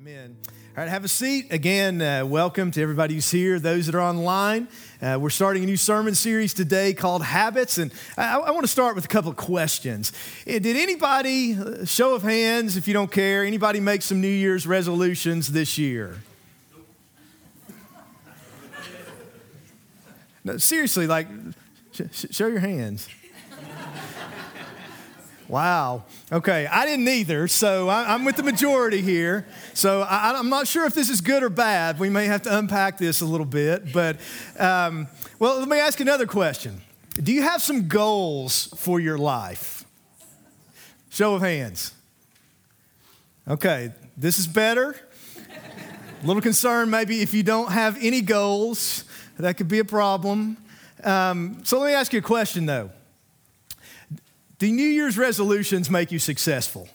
Amen. All right, have a seat. Again, uh, welcome to everybody who's here, those that are online. Uh, we're starting a new sermon series today called Habits, and I, I want to start with a couple of questions. Uh, did anybody, uh, show of hands if you don't care, anybody make some New Year's resolutions this year? No, seriously, like, sh- show your hands. Wow. Okay, I didn't either, so I, am with the majority here. So I, am not sure if this is good or bad. We may have to unpack this a little bit. But, um, well, let me ask another question Do you have some goals for your life? Show of hands. Okay, this is better. A little concerned maybe if you don't have any goals, that could be a problem. Um, so let me ask you a question though. Do New Year's resolutions make you successful?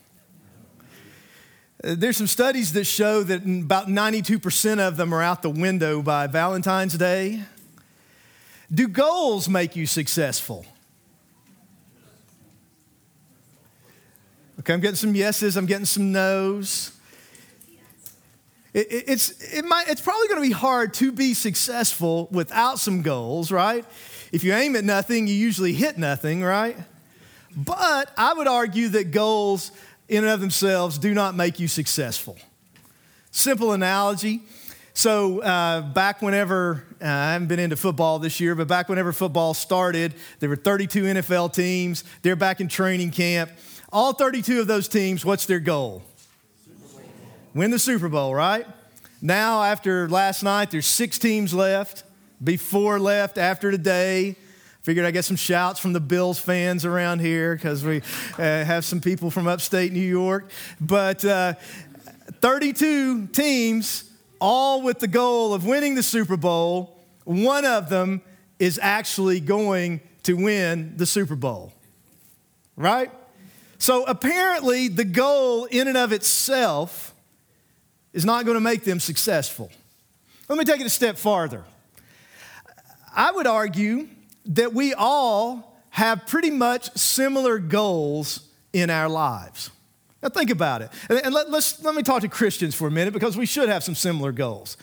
There's some studies that show that about 92% of them are out the window by Valentine's Day. Do goals make you successful? Okay, I'm getting some yeses, I'm getting some nos. It, it, it's, it might, it's probably going to be hard to be successful without some goals, right? If you aim at nothing, you usually hit nothing, right? But I would argue that goals in and of themselves do not make you successful. Simple analogy. So, uh, back whenever, uh, I haven't been into football this year, but back whenever football started, there were 32 NFL teams. They're back in training camp. All 32 of those teams, what's their goal? Win the Super Bowl, right? Now, after last night, there's six teams left, before left after today. Figured I'd get some shouts from the Bills fans around here because we uh, have some people from upstate New York. But uh, 32 teams, all with the goal of winning the Super Bowl. One of them is actually going to win the Super Bowl. Right? So apparently, the goal in and of itself is not going to make them successful. Let me take it a step farther. I would argue that we all have pretty much similar goals in our lives. Now, think about it. And let, us let me talk to Christians for a minute because we should have some similar goals.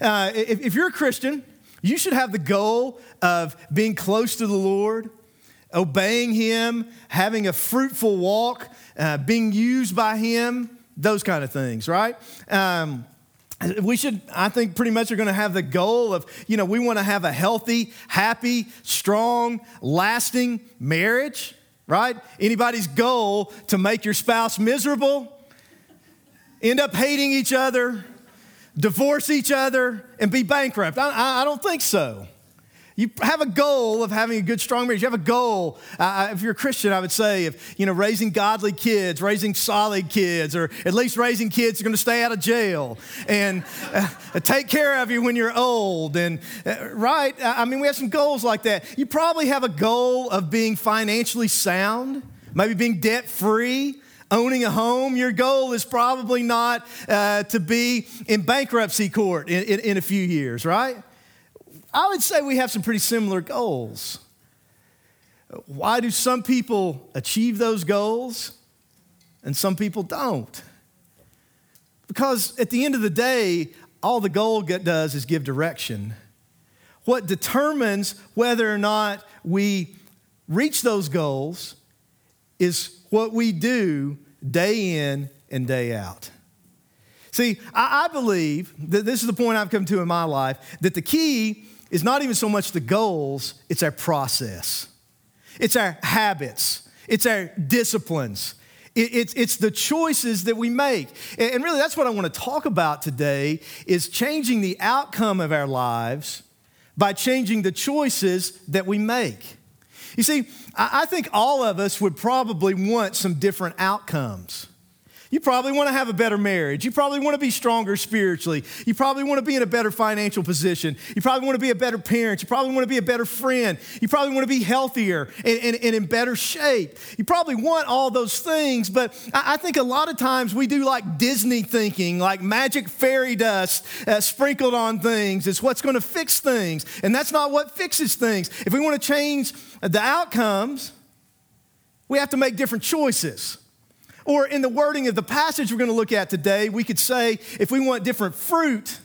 Uh, if, if you're a Christian, you should have the goal of being close to the Lord, obeying Him, having a fruitful walk, uh, being used by Him, those kind of things, right? Um, we should i think pretty much are going to have the goal of you know we want to have a healthy happy strong lasting marriage right? Anybody's goal to make your spouse miserable end up hating each other divorce each other and be bankrupt. I, I don't think so you have a goal of having a good, strong marriage. You have a goal. Uh, if you're a Christian, I would say, of you know, raising godly kids, raising solid kids, or at least raising kids who are going to stay out of jail and uh, take care of you when you're old. And uh, right, I mean, we have some goals like that. You probably have a goal of being financially sound, maybe being debt free owning a home, your goal is probably not uh, to be in bankruptcy court in, in, in, a few years, right? I would say we have some pretty similar goals. Why do some people achieve those goals and some people don't? Because at the end of the day, all the goal does is give direction. What determines whether or not we reach those goals is what we do day in and day out. See, I, believe that this is the point I've come to in my life that the key is not even so much the goals, it's our process. It's our habits, it's our disciplines. It's, it's the choices that we make. And really, that's what I want to talk about today is changing the outcome of our lives by changing the choices that we make. You see, I think all of us would probably want some different outcomes. You probably want to have a better marriage. You probably want to be stronger spiritually. You probably want to be in a better financial position. You probably want to be a better parent. You probably want to be a better friend. You probably want to be healthier and, and, and in better shape. You probably want all those things, but I, I, think a lot of times we do like Disney thinking, like magic fairy dust uh, sprinkled on things. It's what's going to fix things. And that's not what fixes things. If we want to change the outcomes, we have to make different choices. Or in the wording of the passage we're going to look at today, we could say if we want different fruit,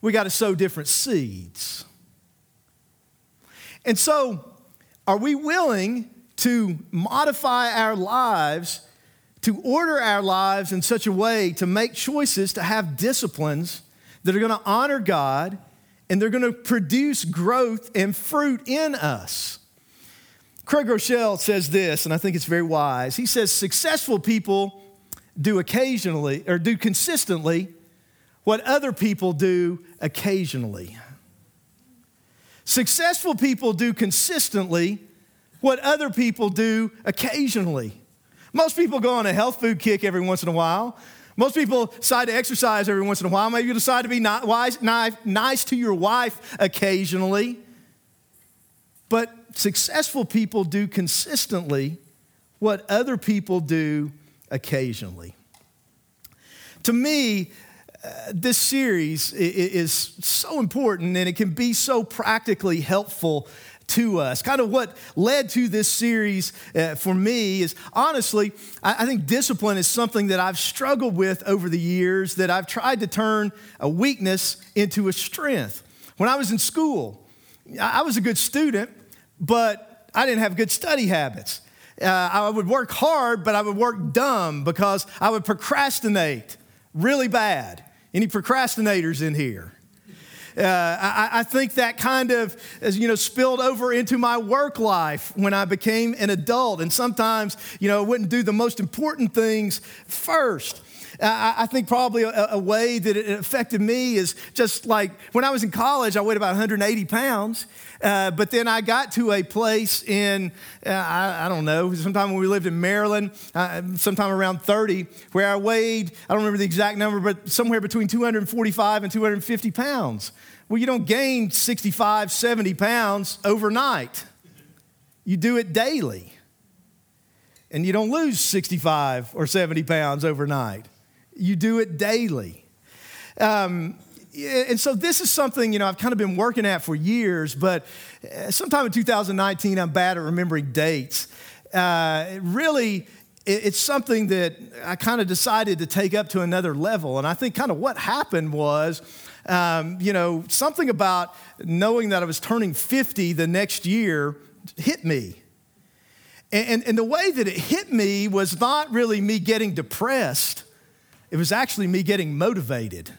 we got to sow different seeds. And so, are we willing to modify our lives, to order our lives in such a way to make choices, to have disciplines that are going to honor God and they're going to produce growth and fruit in us? Craig Groeschel says this, and I think it's very wise. He says, Successful people do occasionally or do consistently what other people do occasionally. Successful people do consistently what other people do occasionally. Most people go on a health food kick every once in a while. Most people decide to exercise every once in a while. Maybe you decide to be nice to your wife occasionally. But successful people do consistently what other people do occasionally. To me, uh, this series is so important and it can be so practically helpful to us. Kind of what led to this series uh, for me is honestly, I, I, think discipline is something that I've struggled with over the years, that I've tried to turn a weakness into a strength. When I was in school, I, I was a good student, but I didn't have good study habits. Uh, I would work hard, but I would work dumb because I would procrastinate really bad. Any procrastinators in here? Uh, I, I, think that kind of, you know, spilled over into my work life when I became an adult. And sometimes, you know, I wouldn't do the most important things first. I, I think probably a, a, way that it affected me is just like when I was in college, I weighed about 180 pounds. Uh, but then I got to a place in, uh, I, I, don't know, sometime when we lived in Maryland, uh, sometime around 30, where I weighed, I don't remember the exact number, but somewhere between 245 and 250 pounds. Well, you don't gain 65, 70 pounds overnight, you do it daily. And you don't lose 65 or 70 pounds overnight. You do it daily. Um, and so this is something you know I've kind of been working at for years, but uh, sometime in 2019, I'm bad at remembering dates. Uh, really, it's something that I kind of decided to take up to another level, and I think kind of what happened was. Um, you know, something about knowing that I was turning 50 the next year hit me. And, and, and the way that it hit me was not really me getting depressed, it was actually me getting motivated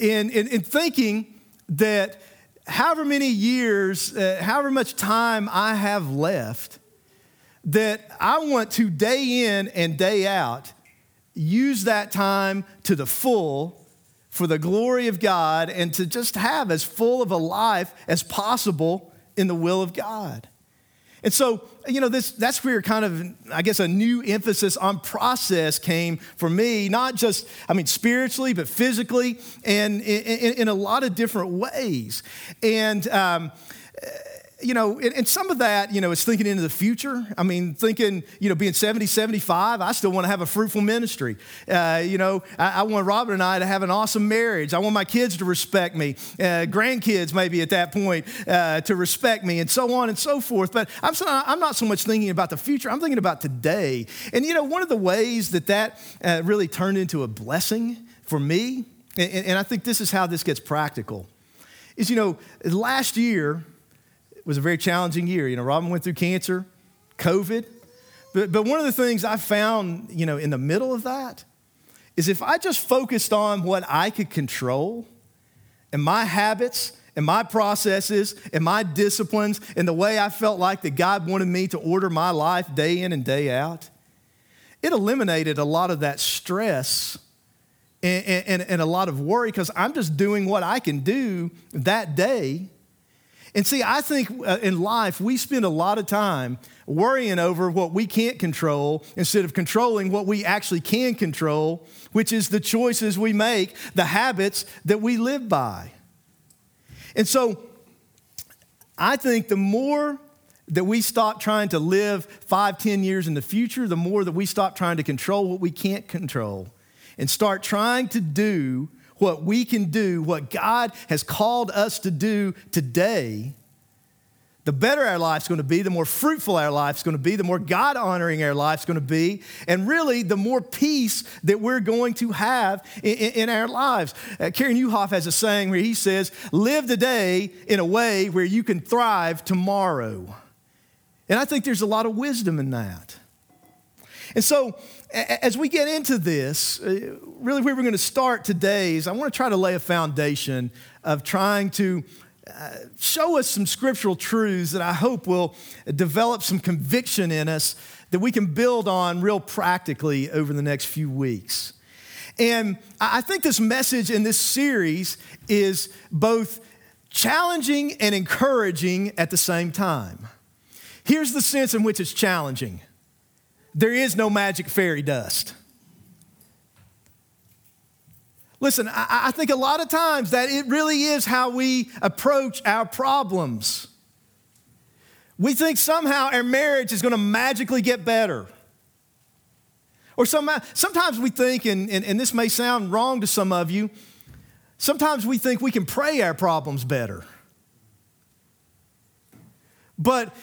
in, in, in thinking that however many years, uh, however much time I have left, that I want to day in and day out use that time to the full for the glory of God and to just have as full of a life as possible in the will of God. And so, you know, this, that's where kind of, I guess, a new emphasis on process came for me, not just, I mean, spiritually, but physically and in, in, in a lot of different ways. And, um, you know, and, some of that, you know, is thinking into the future. I mean, thinking, you know, being 70, 75, I still want to have a fruitful ministry. Uh, you know, I, I, want Robert and I to have an awesome marriage. I want my kids to respect me, uh, grandkids maybe at that point uh, to respect me, and so on and so forth. But I'm, so, I'm not so much thinking about the future, I'm thinking about today. And, you know, one of the ways that that uh, really turned into a blessing for me, and, and I think this is how this gets practical, is, you know, last year, was a very challenging year. You know, Robin went through cancer, COVID. But, but one of the things I found, you know, in the middle of that is if I just focused on what I could control and my habits and my processes and my disciplines and the way I felt like that God wanted me to order my life day in and day out, it eliminated a lot of that stress and, and, and a lot of worry because I'm just doing what I can do that day and see, I think uh, in life, we spend a lot of time worrying over what we can't control instead of controlling what we actually can control, which is the choices we make, the habits that we live by. And so I think the more that we stop trying to live five, ten years in the future, the more that we stop trying to control what we can't control and start trying to do what we can do, what God has called us to do today, the better our life's going to be, the more fruitful our life's going to be, the more God honoring our life's going to be, and really the more peace that we're going to have in, in, in our lives. Uh, Carey Nieuwhof has a saying where he says, Live today in a way where you can thrive tomorrow. And I think there's a lot of wisdom in that. And so, as we get into this, uh, really where we're going to start today is I want to try to lay a foundation of trying to uh, show us some scriptural truths that I hope will develop some conviction in us that we can build on real practically over the next few weeks. And I think this message in this series is both challenging and encouraging at the same time. Here's the sense in which it's challenging there is no magic fairy dust. Listen, I, I, think a lot of times that it really is how we approach our problems. We think somehow our marriage is going to magically get better. Or somehow, sometimes we think, and, and, and this may sound wrong to some of you, sometimes we think we can pray our problems better. But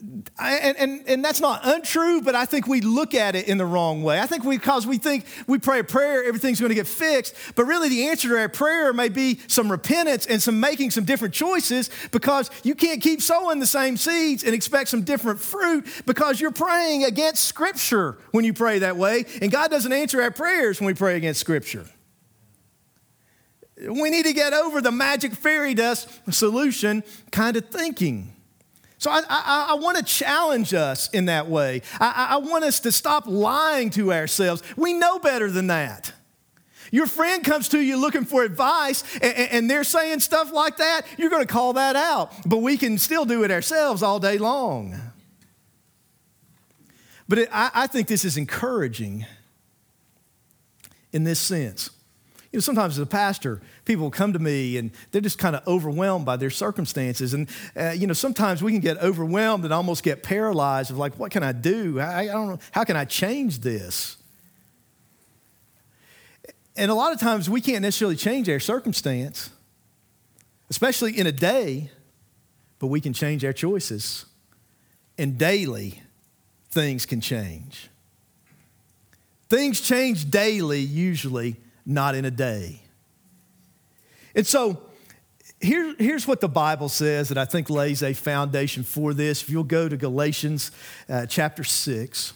and, and, and that's not untrue, but I think we look at it in the wrong way. I think we, because we think we pray a prayer, everything's going to get fixed, but really the answer to our prayer may be some repentance and some making some different choices because you can't keep sowing the same seeds and expect some different fruit because you're praying against Scripture when you pray that way, and God doesn't answer our prayers when we pray against Scripture. We need to get over the magic fairy dust solution kind of thinking. So I, I, I want to challenge us in that way. I, I want us to stop lying to ourselves. We know better than that. Your friend comes to you looking for advice and, and they're saying stuff like that, you're going to call that out. But we can still do it ourselves all day long. But it, I, I think this is encouraging in this sense. You know, sometimes as a pastor, people come to me and they're just kind of overwhelmed by their circumstances. And, uh, you know, sometimes we can get overwhelmed and almost get paralyzed of like, what can I do? I, I don't know. How can I change this? And a lot of times we can't necessarily change our circumstance, especially in a day, but we can change our choices. And daily, things can change. Things change daily, usually not in a day. And so, here, here's what the Bible says that I think lays a foundation for this. If you'll go to Galatians uh, chapter 6,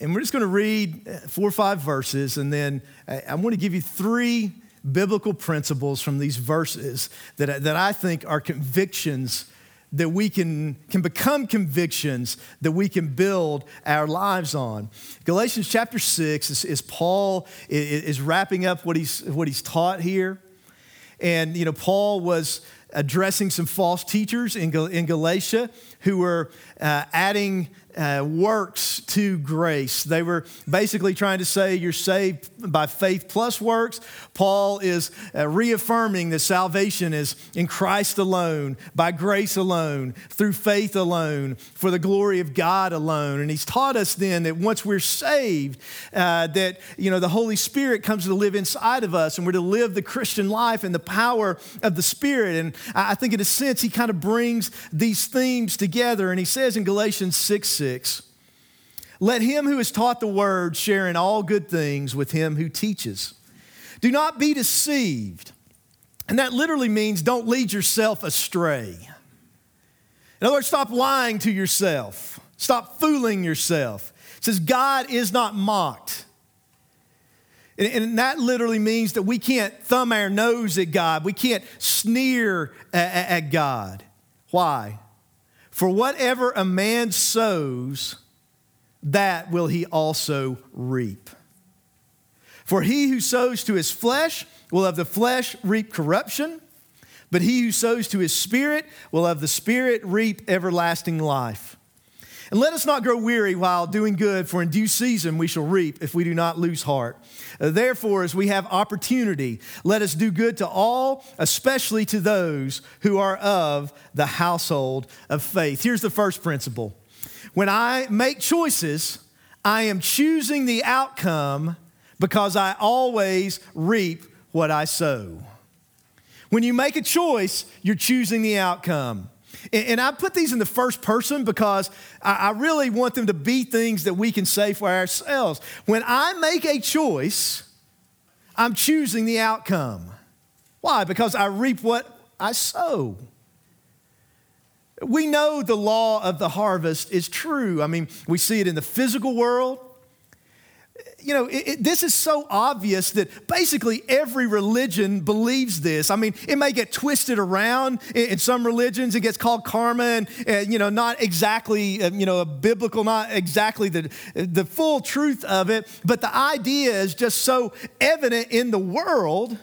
and we're just going to read uh, four or five verses, and then I, I want to give you three biblical principles from these verses that, that I think are convictions that we can, can become convictions that we can build our lives on. Galatians chapter 6 is, is Paul is, wrapping up what he's, what he's taught here. And, you know, Paul was addressing some false teachers in, in Galatia who were uh, adding uh, works to grace. They were basically trying to say you're saved by faith plus works. Paul is uh, reaffirming that salvation is in Christ alone, by grace alone, through faith alone, for the glory of God alone. And he's taught us then that once we're saved, uh, that you know the Holy Spirit comes to live inside of us, and we're to live the Christian life in the power of the Spirit. And I think in a sense he kind of brings these themes together, and he says in Galatians 6 6. Let him who is taught the word share in all good things with him who teaches. Do not be deceived. And that literally means don't lead yourself astray. In other words, stop lying to yourself, stop fooling yourself. It says, God is not mocked. And, that literally means that we can't thumb our nose at God, we can't sneer at God. Why? For whatever a man sows, that will he also reap. For he who sows to his flesh will of the flesh reap corruption, but he who sows to his spirit will of the spirit reap everlasting life. And let us not grow weary while doing good, for in due season we shall reap if we do not lose heart. Uh, therefore, as we have opportunity, let us do good to all, especially to those who are of the household of faith. Here's the first principle when I make choices, I am choosing the outcome because I always reap what I sow. When you make a choice, you're choosing the outcome. And I put these in the first person because I really want them to be things that we can say for ourselves. When I make a choice, I'm choosing the outcome. Why? Because I reap what I sow. We know the law of the harvest is true. I mean, we see it in the physical world, you know, it, it, this is so obvious that basically every religion believes this. I mean, it may get twisted around in, in some religions. It gets called karma, and, and you know, not exactly, uh, you know, biblical, not exactly the the full truth of it. But the idea is just so evident in the world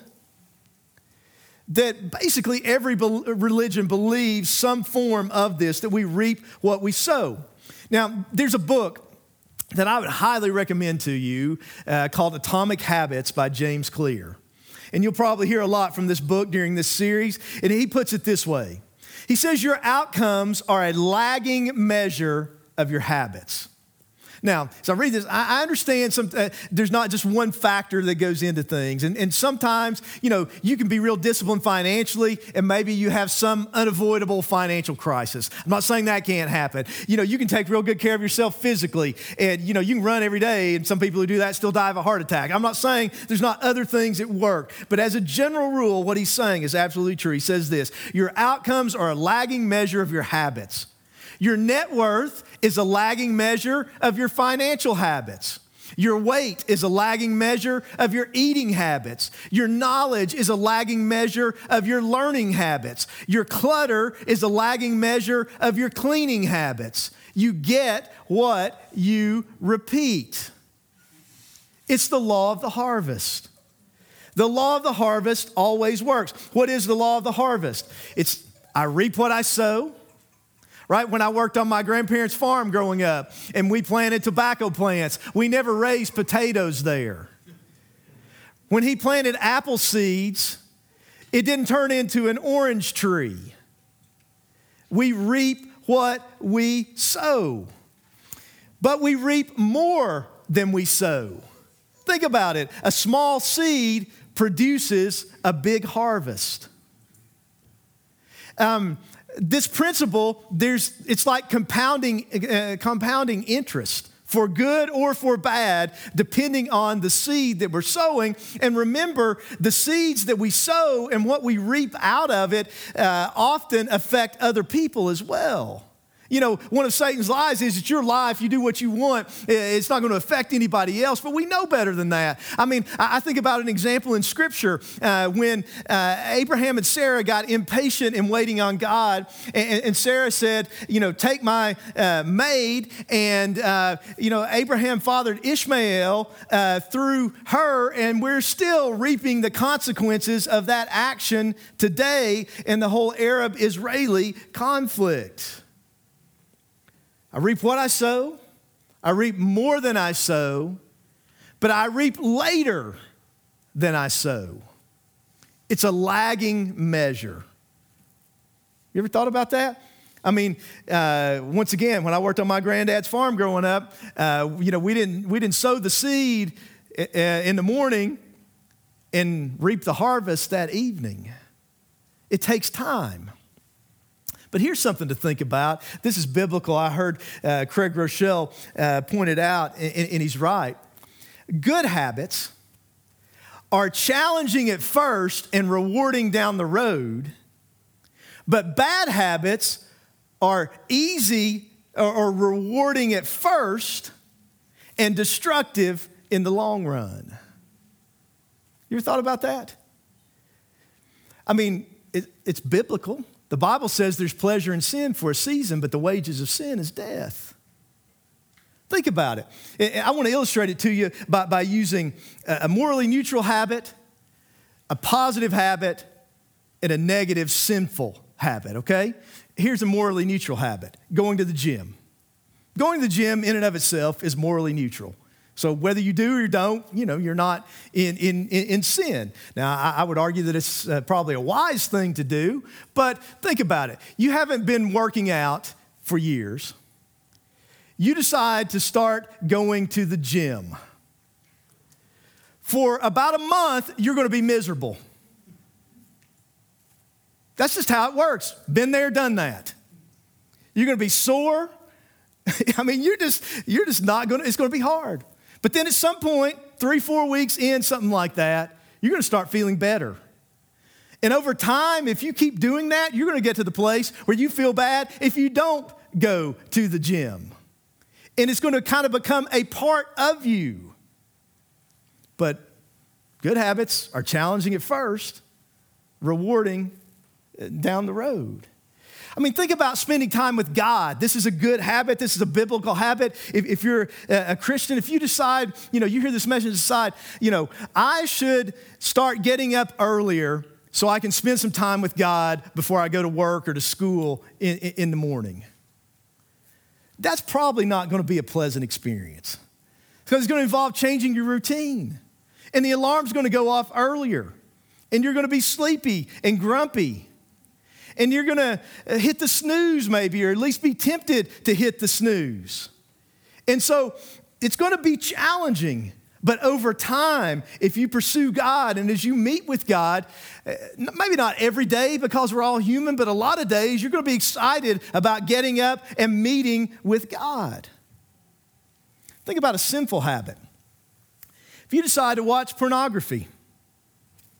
that basically every be- religion believes some form of this. That we reap what we sow. Now, there's a book that I would highly recommend to you uh, called Atomic Habits by James Clear. And you'll probably hear a lot from this book during this series. And he puts it this way He says, Your outcomes are a lagging measure of your habits. Now, as I read this, I, understand some, uh, there's not just one factor that goes into things. And, and sometimes, you know, you can be real disciplined financially, and maybe you have some unavoidable financial crisis. I'm not saying that can't happen. You know, you can take real good care of yourself physically, and, you know, you can run every day, and some people who do that still die of a heart attack. I'm not saying there's not other things at work, but as a general rule, what he's saying is absolutely true. He says this Your outcomes are a lagging measure of your habits. Your net worth is a lagging measure of your financial habits. Your weight is a lagging measure of your eating habits. Your knowledge is a lagging measure of your learning habits. Your clutter is a lagging measure of your cleaning habits. You get what you repeat. It's the law of the harvest. The law of the harvest always works. What is the law of the harvest? It's I reap what I sow, right? When I worked on my grandparents' farm growing up and we planted tobacco plants, we never raised potatoes there. When he planted apple seeds, it didn't turn into an orange tree. We reap what we sow, but we reap more than we sow. Think about it a small seed produces a big harvest. Um, this principle, there's, it's like compounding, uh, compounding interest for good or for bad, depending on the seed that we're sowing. And remember, the seeds that we sow and what we reap out of it uh, often affect other people as well. You know, one of Satan's lies is it's your life, you do what you want, it's not going to affect anybody else, but we know better than that. I mean, I think about an example in Scripture uh, when uh, Abraham and Sarah got impatient in waiting on God, and, and Sarah said, You know, take my uh, maid, and, uh, you know, Abraham fathered Ishmael uh, through her, and we're still reaping the consequences of that action today in the whole Arab Israeli conflict. I reap what I sow, I reap more than I sow, but I reap later than I sow. It's a lagging measure. You ever thought about that? I mean, uh, once again, when I worked on my granddad's farm growing up, uh, you know, we didn't, we didn't sow the seed uh, in the morning and reap the harvest that evening. It takes time. But here's something to think about. This is biblical. I heard uh, Craig Groeschel uh, pointed out, and, and he's right. Good habits are challenging at first and rewarding down the road, but bad habits are easy or, rewarding at first and destructive in the long run. You ever thought about that? I mean, it, it's biblical. The Bible says there's pleasure in sin for a season, but the wages of sin is death. Think about it. I want to illustrate it to you by, by using a morally neutral habit, a positive habit, and a negative sinful habit, okay? Here's a morally neutral habit going to the gym. Going to the gym in and of itself is morally neutral. So whether you do or don't, you know, you're not in, in, in sin. Now, I, I would argue that it's uh, probably a wise thing to do, but think about it. You haven't been working out for years. You decide to start going to the gym. For about a month, you're going to be miserable. That's just how it works. Been there, done that. You're going to be sore. I mean, you're just you're just not going to it's going to be hard. But then at some point, three, four weeks in something like that, you're going to start feeling better. And over time, if you keep doing that, you're going to get to the place where you feel bad if you don't go to the gym. And it's going to kind of become a part of you. But good habits are challenging at first, rewarding uh, down the road. I mean, think about spending time with God. This is a good habit. This is a biblical habit. If, if, you're a Christian, if you decide, you know, you hear this message, decide, you know, I should start getting up earlier so I can spend some time with God before I go to work or to school in, in the morning. That's probably not going to be a pleasant experience because it's going to involve changing your routine. And the alarm's going to go off earlier, and you're going to be sleepy and grumpy. And you're going to hit the snooze, maybe, or at least be tempted to hit the snooze. And so it's going to be challenging. But over time, if you pursue God and as you meet with God, eh, maybe not every day because we're all human, but a lot of days, you're going to be excited about getting up and meeting with God. Think about a sinful habit. If you decide to watch pornography,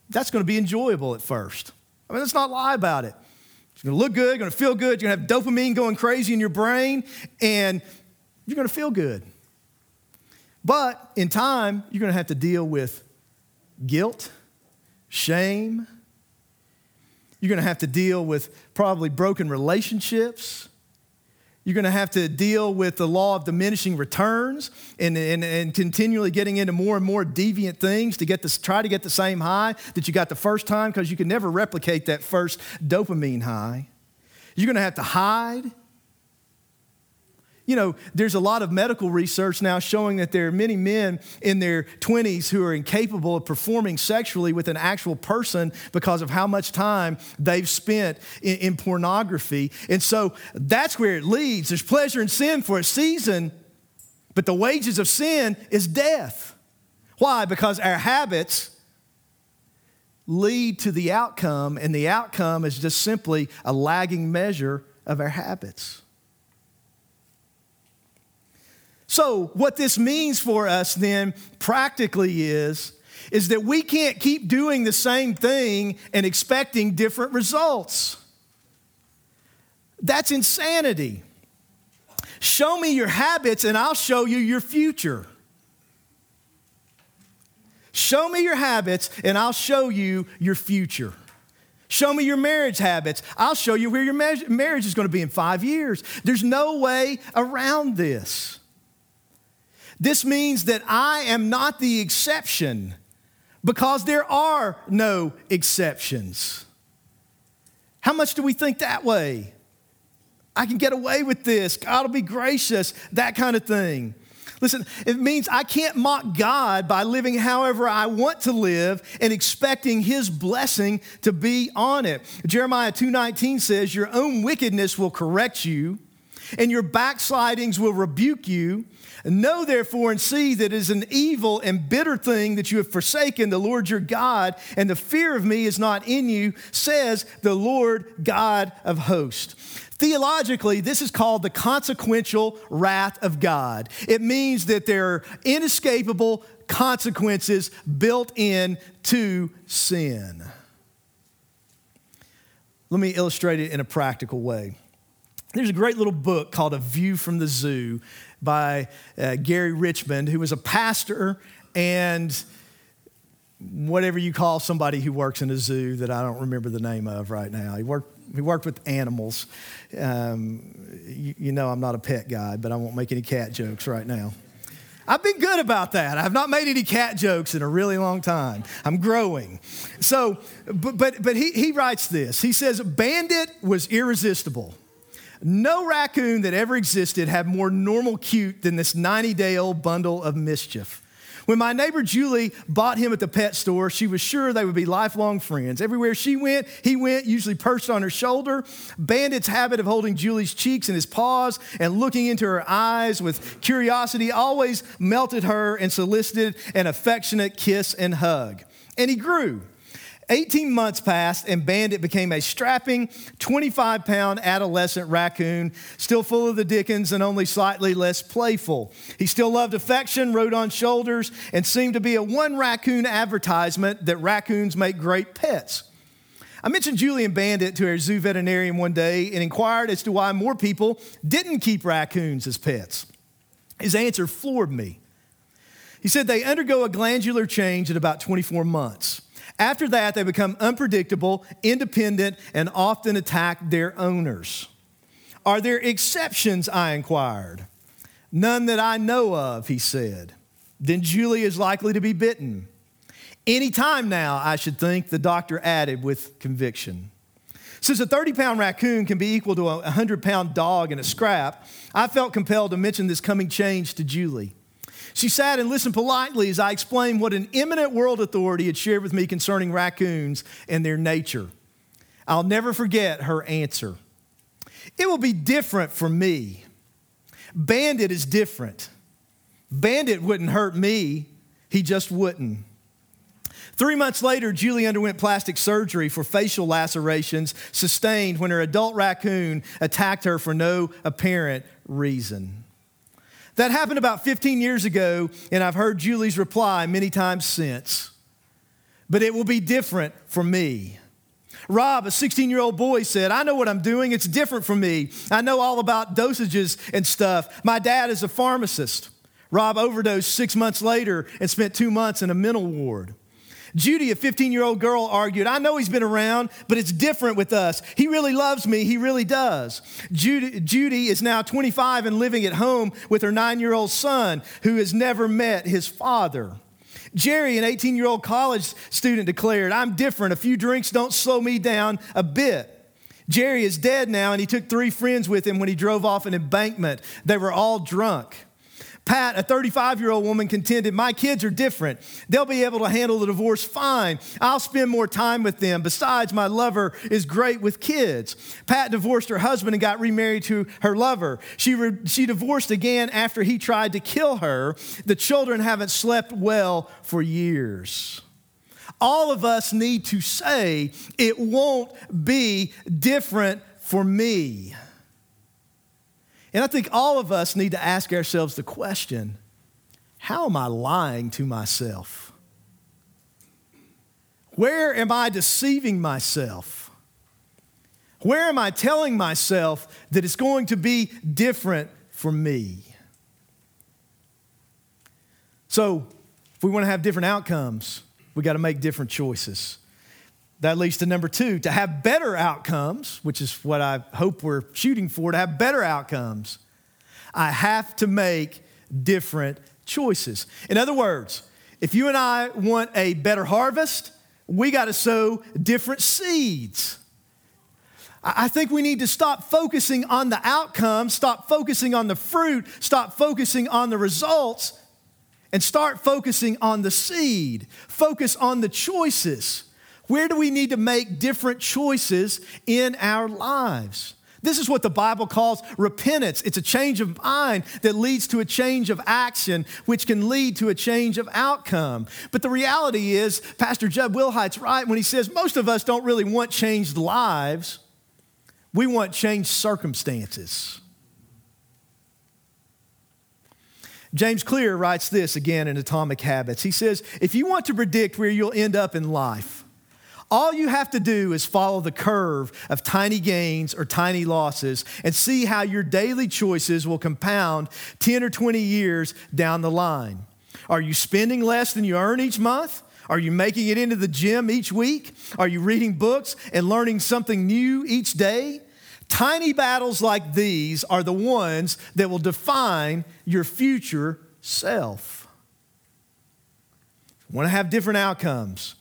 that's going to be enjoyable at first. I mean, let's not lie about it. It's to look good, you're to feel good, you're to have dopamine going crazy in your brain, and you're to feel good. But in time, you're to have to deal with guilt, shame. You're to have to deal with probably broken relationships. You're going to have to deal with the law of diminishing returns and, and, and continually getting into more and more deviant things to get this, try to get the same high that you got the first time because you can never replicate that first dopamine high. You're going to have to hide you know, there's a lot of medical research now showing that there are many men in their 20s who are incapable of performing sexually with an actual person because of how much time they've spent in, in pornography. And so that's where it leads. There's pleasure in sin for a season, but the wages of sin is death. Why? Because our habits lead to the outcome, and the outcome is just simply a lagging measure of our habits. So, what this means for us then practically is is that we can't keep doing the same thing and expecting different results. That's insanity. Show me your habits and I'll show you your future. Show me your habits and I'll show you your future. Show me your marriage habits. I'll show you where your marriage is going to be in five years. There's no way around this. This means that I am not the exception because there are no exceptions. How much do we think that way? I can get away with this. God will be gracious, that kind of thing. Listen, it means I can't mock God by living however I want to live and expecting his blessing to be on it. Jeremiah 2:19 says, "Your own wickedness will correct you, and your backslidings will rebuke you. Know therefore and see that it is an evil and bitter thing that you have forsaken the Lord your God, and the fear of me is not in you, says the Lord God of hosts. Theologically, this is called the consequential wrath of God. It means that there are inescapable consequences built in to sin. Let me illustrate it in a practical way. There's a great little book called A View from the Zoo by uh, Gary Richmond, who was a pastor and whatever you call somebody who works in a zoo that I don't remember the name of right now. He worked, he worked with animals. Um, you, you know, I'm not a pet guy, but I won't make any cat jokes right now. I've been good about that. I've not made any cat jokes in a really long time. I'm growing. So, but, but, but he, he writes this. He says, Bandit was irresistible. No raccoon that ever existed had more normal cute than this 90 day old bundle of mischief. When my neighbor Julie bought him at the pet store, she was sure they would be lifelong friends. Everywhere she went, he went, usually perched on her shoulder. Bandit's habit of holding Julie's cheeks in his paws and looking into her eyes with curiosity always melted her and solicited an affectionate kiss and hug. And he grew. 18 months passed, and Bandit became a strapping 25 pound adolescent raccoon, still full of the Dickens and only slightly less playful. He still loved affection, rode on shoulders, and seemed to be a one raccoon advertisement that raccoons make great pets. I mentioned Julie and Bandit to our zoo veterinarian one day and inquired as to why more people didn't keep raccoons as pets. His answer floored me. He said they undergo a glandular change at about 24 months. After that, they become unpredictable, independent, and often attack their owners. Are there exceptions? I inquired. None that I know of, he said. Then Julie is likely to be bitten. Any time now, I should think, the doctor added with conviction. Since a 30 pound raccoon can be equal to a 100 pound dog in a scrap, I felt compelled to mention this coming change to Julie. She sat and listened politely as I explained what an eminent world authority had shared with me concerning raccoons and their nature. I'll never forget her answer. It will be different for me. Bandit is different. Bandit wouldn't hurt me, he just wouldn't. Three months later, Julie underwent plastic surgery for facial lacerations sustained when her adult raccoon attacked her for no apparent reason. That happened about 15 years ago, and I've heard Julie's reply many times since. But it will be different for me. Rob, a 16 year old boy, said, I know what I'm doing. It's different for me. I know all about dosages and stuff. My dad is a pharmacist. Rob overdosed six months later and spent two months in a mental ward. Judy, a 15 year old girl, argued, I know he's been around, but it's different with us. He really loves me. He really does. Judy, Judy is now 25 and living at home with her nine year old son who has never met his father. Jerry, an 18 year old college student, declared, I'm different. A few drinks don't slow me down a bit. Jerry is dead now, and he took three friends with him when he drove off an embankment. They were all drunk. Pat, a 35 year old woman, contended, My kids are different. They'll be able to handle the divorce fine. I'll spend more time with them. Besides, my lover is great with kids. Pat divorced her husband and got remarried to her lover. She, re- she divorced again after he tried to kill her. The children haven't slept well for years. All of us need to say, It won't be different for me. And I think all of us need to ask ourselves the question how am I lying to myself? Where am I deceiving myself? Where am I telling myself that it's going to be different for me? So, if we want to have different outcomes, we got to make different choices. That leads to number two to have better outcomes, which is what I hope we're shooting for, to have better outcomes, I have to make different choices. In other words, if you and I want a better harvest, we got to sow different seeds. I think we need to stop focusing on the outcome, stop focusing on the fruit, stop focusing on the results, and start focusing on the seed. Focus on the choices. Where do we need to make different choices in our lives? This is what the Bible calls repentance. It's a change of mind that leads to a change of action, which can lead to a change of outcome. But the reality is, Pastor Jud Wilhite's right when he says most of us don't really want changed lives, we want changed circumstances. James Clear writes this again in Atomic Habits. He says, If you want to predict where you'll end up in life, all you have to do is follow the curve of tiny gains or tiny losses and see how your daily choices will compound 10 or 20 years down the line. Are you spending less than you earn each month? Are you making it into the gym each week? Are you reading books and learning something new each day? Tiny battles like these are the ones that will define your future self. Want to have different outcomes?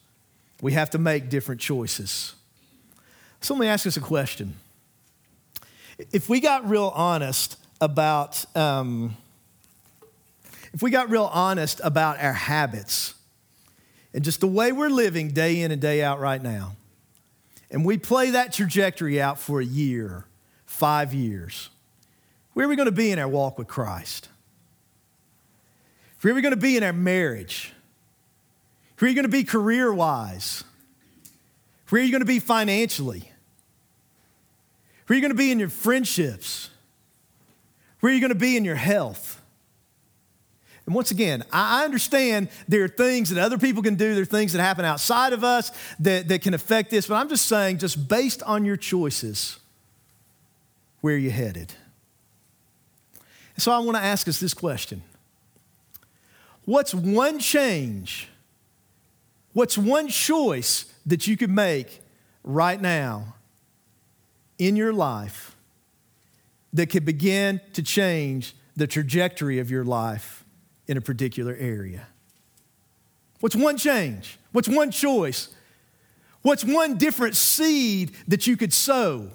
We have to make different choices. So let me ask us a question. If we got real honest about, um, if we got real honest about our habits and just the way we're living day in and day out right now, and we play that trajectory out for a year, five years, where are we going to be in our walk with Christ? Where are we going to be in our marriage? Who are you going to be career wise? Where are you going to be financially? Where are you going to be in your friendships? Where are you going to be in your health? And once again, I understand there are things that other people can do, there are things that happen outside of us that, that can affect this, but I'm just saying, just based on your choices, where are you headed? So I want to ask us this question What's one change? What's one choice that you could make right now in your life that could begin to change the trajectory of your life in a particular area? What's one change? What's one choice? What's one different seed that you could sow?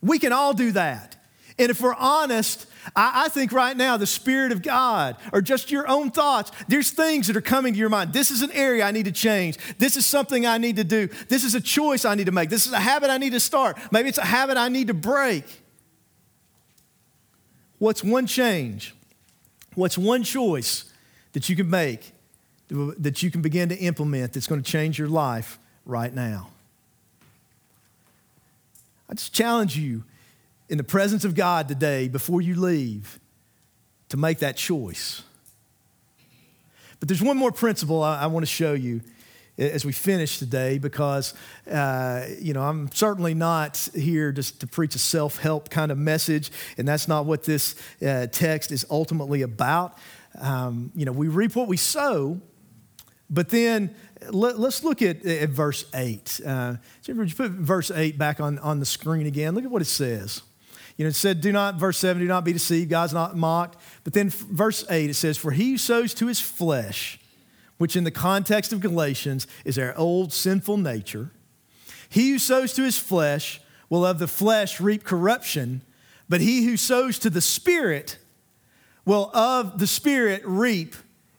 We can all do that. And if we're honest, I, I, think right now the Spirit of God or just your own thoughts, there's things that are coming to your mind. This is an area I need to change. This is something I need to do. This is a choice I need to make. This is a habit I need to start. Maybe it's a habit I need to break. What's one change? What's one choice that you can make, that you can begin to implement that's going to change your life right now? I just challenge you in the presence of God today before you leave to make that choice. But there's one more principle I, I want to show you as we finish today because, uh, you know, I'm certainly not here just to preach a self help kind of message, and that's not what this uh, text is ultimately about. Um, you know, we reap what we sow, but then let, us look at, at, verse 8. Uh, you put verse 8 back on, on the screen again. Look at what it says. You know, it said, do not, verse 7, do not be deceived. God's not mocked. But then verse 8, it says, for he who sows to his flesh, which in the context of Galatians is our old sinful nature, he who sows to his flesh will of the flesh reap corruption, but he who sows to the Spirit will of the Spirit reap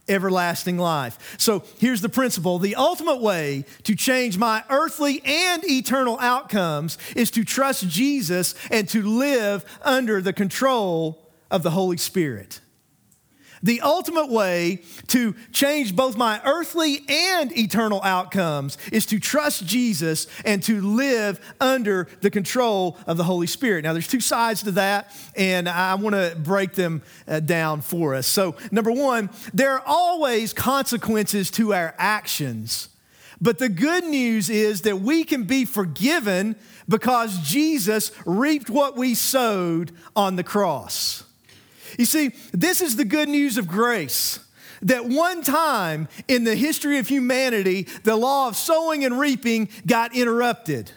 everlasting life. So here's the principle the ultimate way to change my earthly and eternal outcomes is to trust Jesus and to live under the control of the Holy Spirit. The ultimate way to change both my earthly and eternal outcomes is to trust Jesus and to live under the control of the Holy Spirit. Now, there's two sides to that, and I want to break them uh, down for us. So, number one, there are always consequences to our actions. But the good news is that we can be forgiven because Jesus reaped what we sowed on the cross. You see, this is the good news of grace. That one time in the history of humanity, the law of sowing and reaping got interrupted.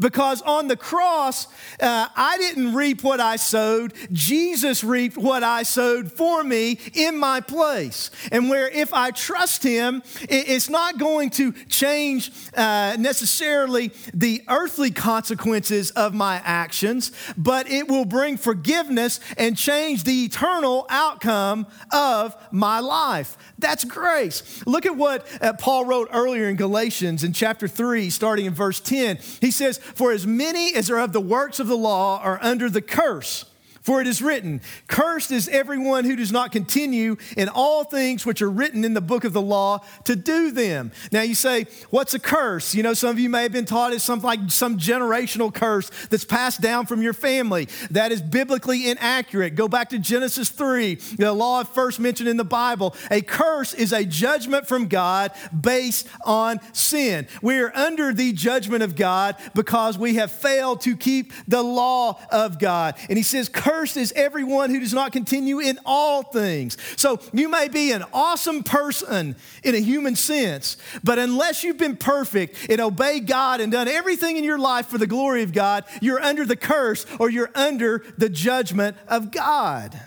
Because on the cross, uh, I didn't reap what I sowed. Jesus reaped what I sowed for me in my place. And where if I trust Him, it's not going to change uh, necessarily the earthly consequences of my actions, but it will bring forgiveness and change the eternal outcome of my life. That's grace. Look at what uh, Paul wrote earlier in Galatians in chapter 3, starting in verse 10. He says, For as many as are of the works of the law are under the curse. For it is written, Cursed is everyone who does not continue in all things which are written in the book of the law to do them. Now you say, What's a curse? You know, some of you may have been taught it's something like some generational curse that's passed down from your family. That is biblically inaccurate. Go back to Genesis 3, the law first mentioned in the Bible. A curse is a judgment from God based on sin. We are under the judgment of God because we have failed to keep the law of God. And he says, Curse Cursed is everyone who does not continue in all things. So you may be an awesome person in a human sense, but unless you've been perfect and obeyed God and done everything in your life for the glory of God, you're under the curse or you're under the judgment of God.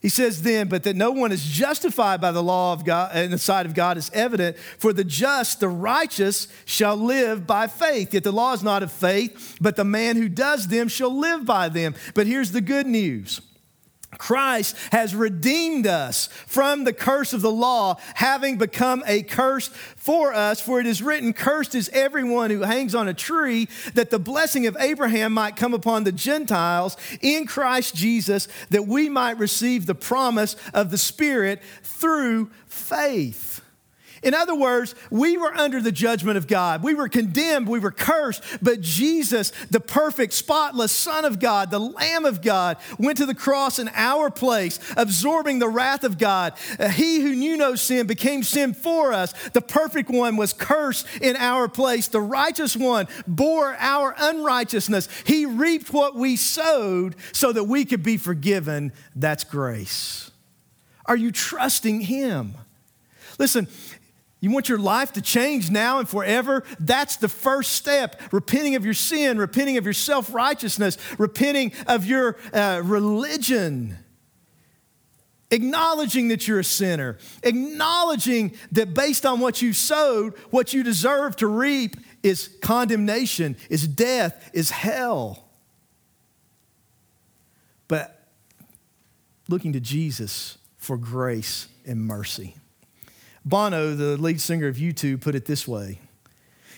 He says then, but that no one is justified by the law of God uh, in the sight of God is evident, for the just, the righteous, shall live by faith. Yet the law is not of faith, but the man who does them shall live by them. But here's the good news. Christ has redeemed us from the curse of the law, having become a curse for us. For it is written, Cursed is everyone who hangs on a tree, that the blessing of Abraham might come upon the Gentiles in Christ Jesus, that we might receive the promise of the Spirit through faith. In other words, we were under the judgment of God. We were condemned, we were cursed, but Jesus, the perfect, spotless Son of God, the Lamb of God, went to the cross in our place, absorbing the wrath of God. Uh, he who knew no sin became sin for us. The perfect one was cursed in our place. The righteous one bore our unrighteousness. He reaped what we sowed so that we could be forgiven. That's grace. Are you trusting Him? Listen, you want your life to change now and forever? That's the first step. Repenting of your sin, repenting of your self righteousness, repenting of your uh, religion. Acknowledging that you're a sinner, acknowledging that based on what you sowed, what you deserve to reap is condemnation, is death, is hell. But looking to Jesus for grace and mercy. Bono, the lead singer of U2, put it this way.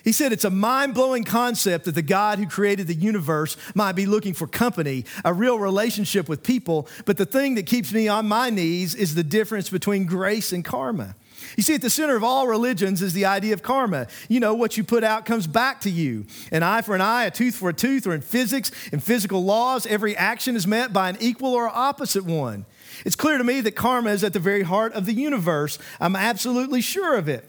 He said it's a mind blowing concept that the God who created the universe might be looking for company, a real relationship with people, but the thing that keeps me on my knees is the difference between grace and karma. You see, at the center of all religions is the idea of karma. You know, what you put out comes back to you. An eye for an eye, a tooth for a tooth, or in physics, in physical laws, every action is met by an equal or opposite one. It's clear to me that karma is at the very heart of the universe. I'm absolutely sure of it.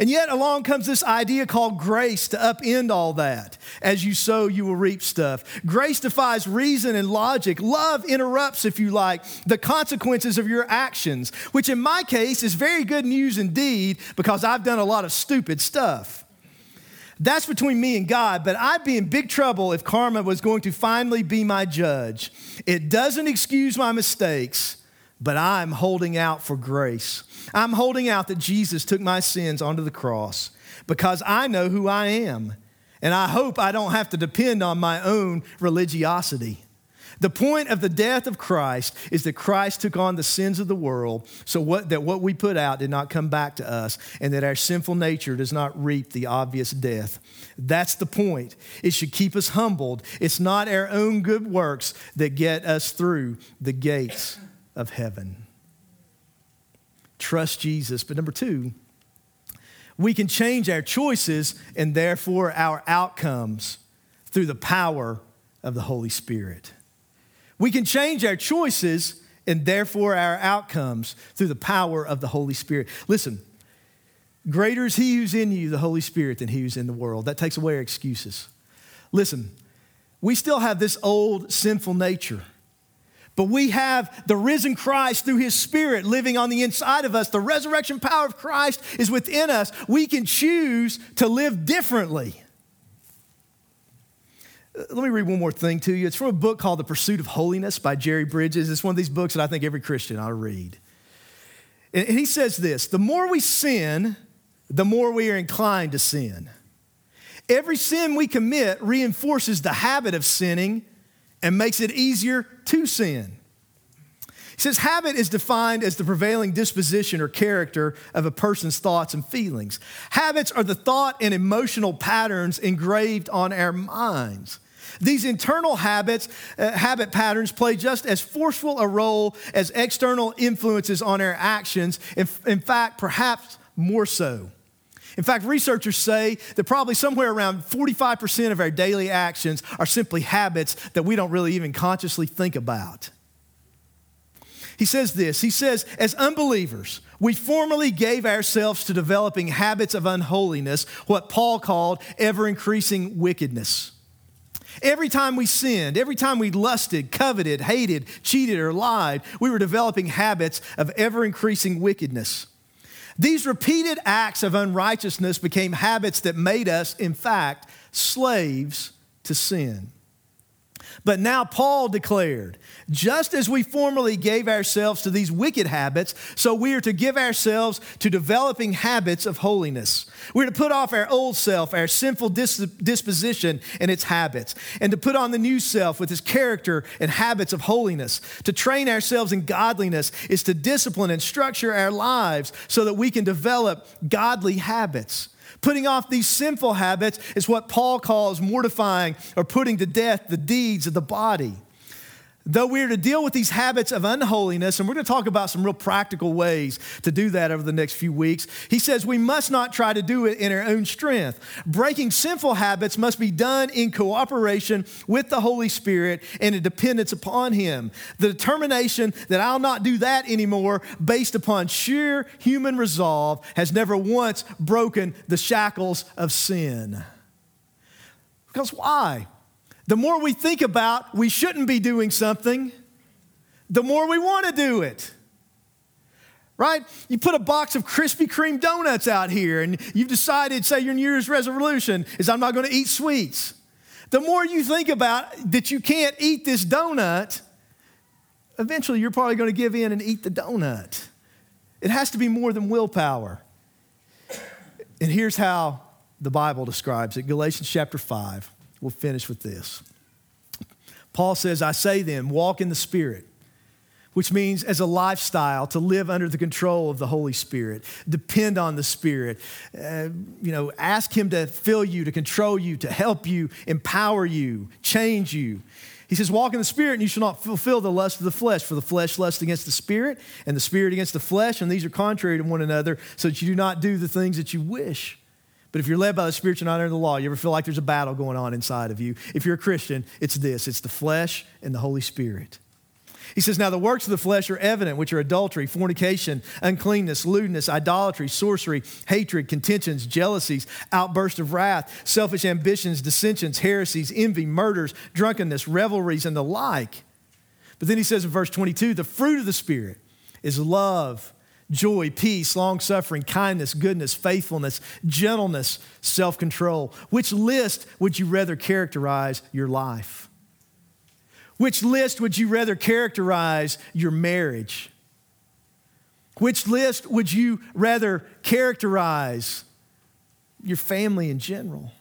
And yet, along comes this idea called grace to upend all that. As you sow, you will reap stuff. Grace defies reason and logic. Love interrupts, if you like, the consequences of your actions, which in my case is very good news indeed because I've done a lot of stupid stuff. That's between me and God, but I'd be in big trouble if karma was going to finally be my judge. It doesn't excuse my mistakes, but I'm holding out for grace. I'm holding out that Jesus took my sins onto the cross because I know who I am. And I hope I don't have to depend on my own religiosity. The point of the death of Christ is that Christ took on the sins of the world so what, that what we put out did not come back to us and that our sinful nature does not reap the obvious death. That's the point. It should keep us humbled. It's not our own good works that get us through the gates of heaven. Trust Jesus. But number two, we can change our choices and therefore our outcomes through the power of the Holy Spirit. We can change our choices and therefore our outcomes through the power of the Holy Spirit. Listen, greater is He who's in you, the Holy Spirit, than He who's in the world. That takes away our excuses. Listen, we still have this old sinful nature. But we have the risen Christ through his spirit living on the inside of us. The resurrection power of Christ is within us. We can choose to live differently. Uh, let me read one more thing to you. It's from a book called The Pursuit of Holiness by Jerry Bridges. It's one of these books that I think every Christian ought to read. And he says this The more we sin, the more we are inclined to sin. Every sin we commit reinforces the habit of sinning and makes it easier to sin. He says habit is defined as the prevailing disposition or character of a person's thoughts and feelings. Habits are the thought and emotional patterns engraved on our minds. These internal habits, uh, habit patterns play just as forceful a role as external influences on our actions. In, in fact, perhaps more so. In fact, researchers say that probably somewhere around 45% of our daily actions are simply habits that we don't really even consciously think about. He says this He says, as unbelievers, we formerly gave ourselves to developing habits of unholiness, what Paul called ever increasing wickedness. Every time we sinned, every time we lusted, coveted, hated, cheated, or lied, we were developing habits of ever increasing wickedness. These repeated acts of unrighteousness became habits that made us, in fact, slaves to sin. But now Paul declared, just as we formerly gave ourselves to these wicked habits, so we are to give ourselves to developing habits of holiness. We're to put off our old self, our sinful disposition and its habits, and to put on the new self with its character and habits of holiness. To train ourselves in godliness is to discipline and structure our lives so that we can develop godly habits. Putting off these sinful habits is what Paul calls mortifying or putting to death the deeds of the body. Though we are to deal with these habits of unholiness, and we're going to talk about some real practical ways to do that over the next few weeks, he says we must not try to do it in our own strength. Breaking sinful habits must be done in cooperation with the Holy Spirit and in dependence upon Him. The determination that I'll not do that anymore, based upon sheer human resolve, has never once broken the shackles of sin. Because why? The more we think about we shouldn't be doing something, the more we want to do it. Right? You put a box of Krispy Kreme donuts out here and you've decided, say, your New Year's resolution is I'm not going to eat sweets. The more you think about that you can't eat this donut, eventually you're probably going to give in and eat the donut. It has to be more than willpower. And here's how the Bible describes it Galatians chapter 5. We'll finish with this. Paul says, I say then, walk in the Spirit, which means as a lifestyle to live under the control of the Holy Spirit, depend on the Spirit, uh, you know, ask Him to fill you, to control you, to help you, empower you, change you. He says, Walk in the Spirit, and you shall not fulfill the lust of the flesh, for the flesh lusts against the Spirit, and the Spirit against the flesh, and these are contrary to one another, so that you do not do the things that you wish. But if you're led by the Spirit, you're not under the law. You ever feel like there's a battle going on inside of you? If you're a Christian, it's this it's the flesh and the Holy Spirit. He says, Now the works of the flesh are evident, which are adultery, fornication, uncleanness, lewdness, idolatry, sorcery, hatred, contentions, jealousies, outbursts of wrath, selfish ambitions, dissensions, heresies, envy, murders, drunkenness, revelries, and the like. But then he says in verse 22 the fruit of the Spirit is love joy, peace, long suffering, kindness, goodness, faithfulness, gentleness, self control. Which list would you rather characterize your life? Which list would you rather characterize your marriage? Which list would you rather characterize your family in general?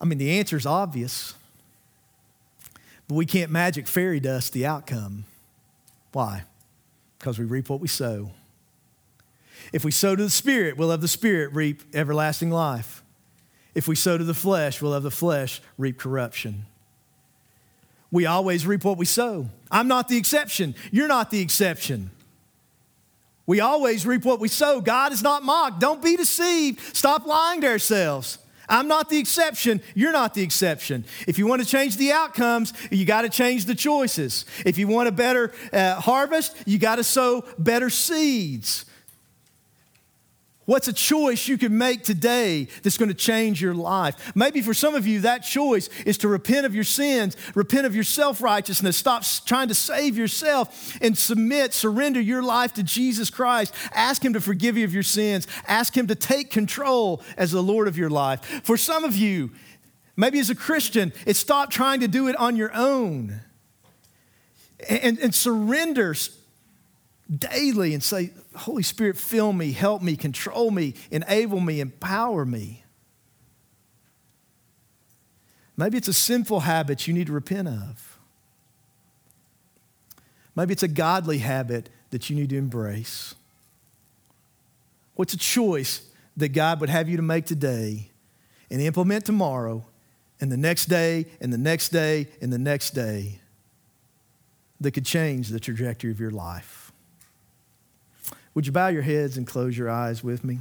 I mean, the answer is obvious, but we can't magic fairy dust the outcome. Why? Because we reap what we sow. If we sow to the Spirit, we'll have the Spirit reap everlasting life. If we sow to the flesh, we'll have the flesh reap corruption. We always reap what we sow. I'm not the exception. You're not the exception. We always reap what we sow. God is not mocked. Don't be deceived. Stop lying to ourselves. I'm not the exception. You're not the exception. If you want to change the outcomes, you got to change the choices. If you want a better uh, harvest, you got to sow better seeds. What's a choice you can make today that's going to change your life? Maybe for some of you, that choice is to repent of your sins, repent of your self righteousness, stop trying to save yourself, and submit, surrender your life to Jesus Christ. Ask Him to forgive you of your sins. Ask Him to take control as the Lord of your life. For some of you, maybe as a Christian, it's stop trying to do it on your own and, and surrender daily and say, Holy Spirit, fill me, help me, control me, enable me, empower me. Maybe it's a sinful habit you need to repent of. Maybe it's a godly habit that you need to embrace. What's a choice that God would have you to make today and implement tomorrow and the next day and the next day and the next day that could change the trajectory of your life? Would you bow your heads and close your eyes with me?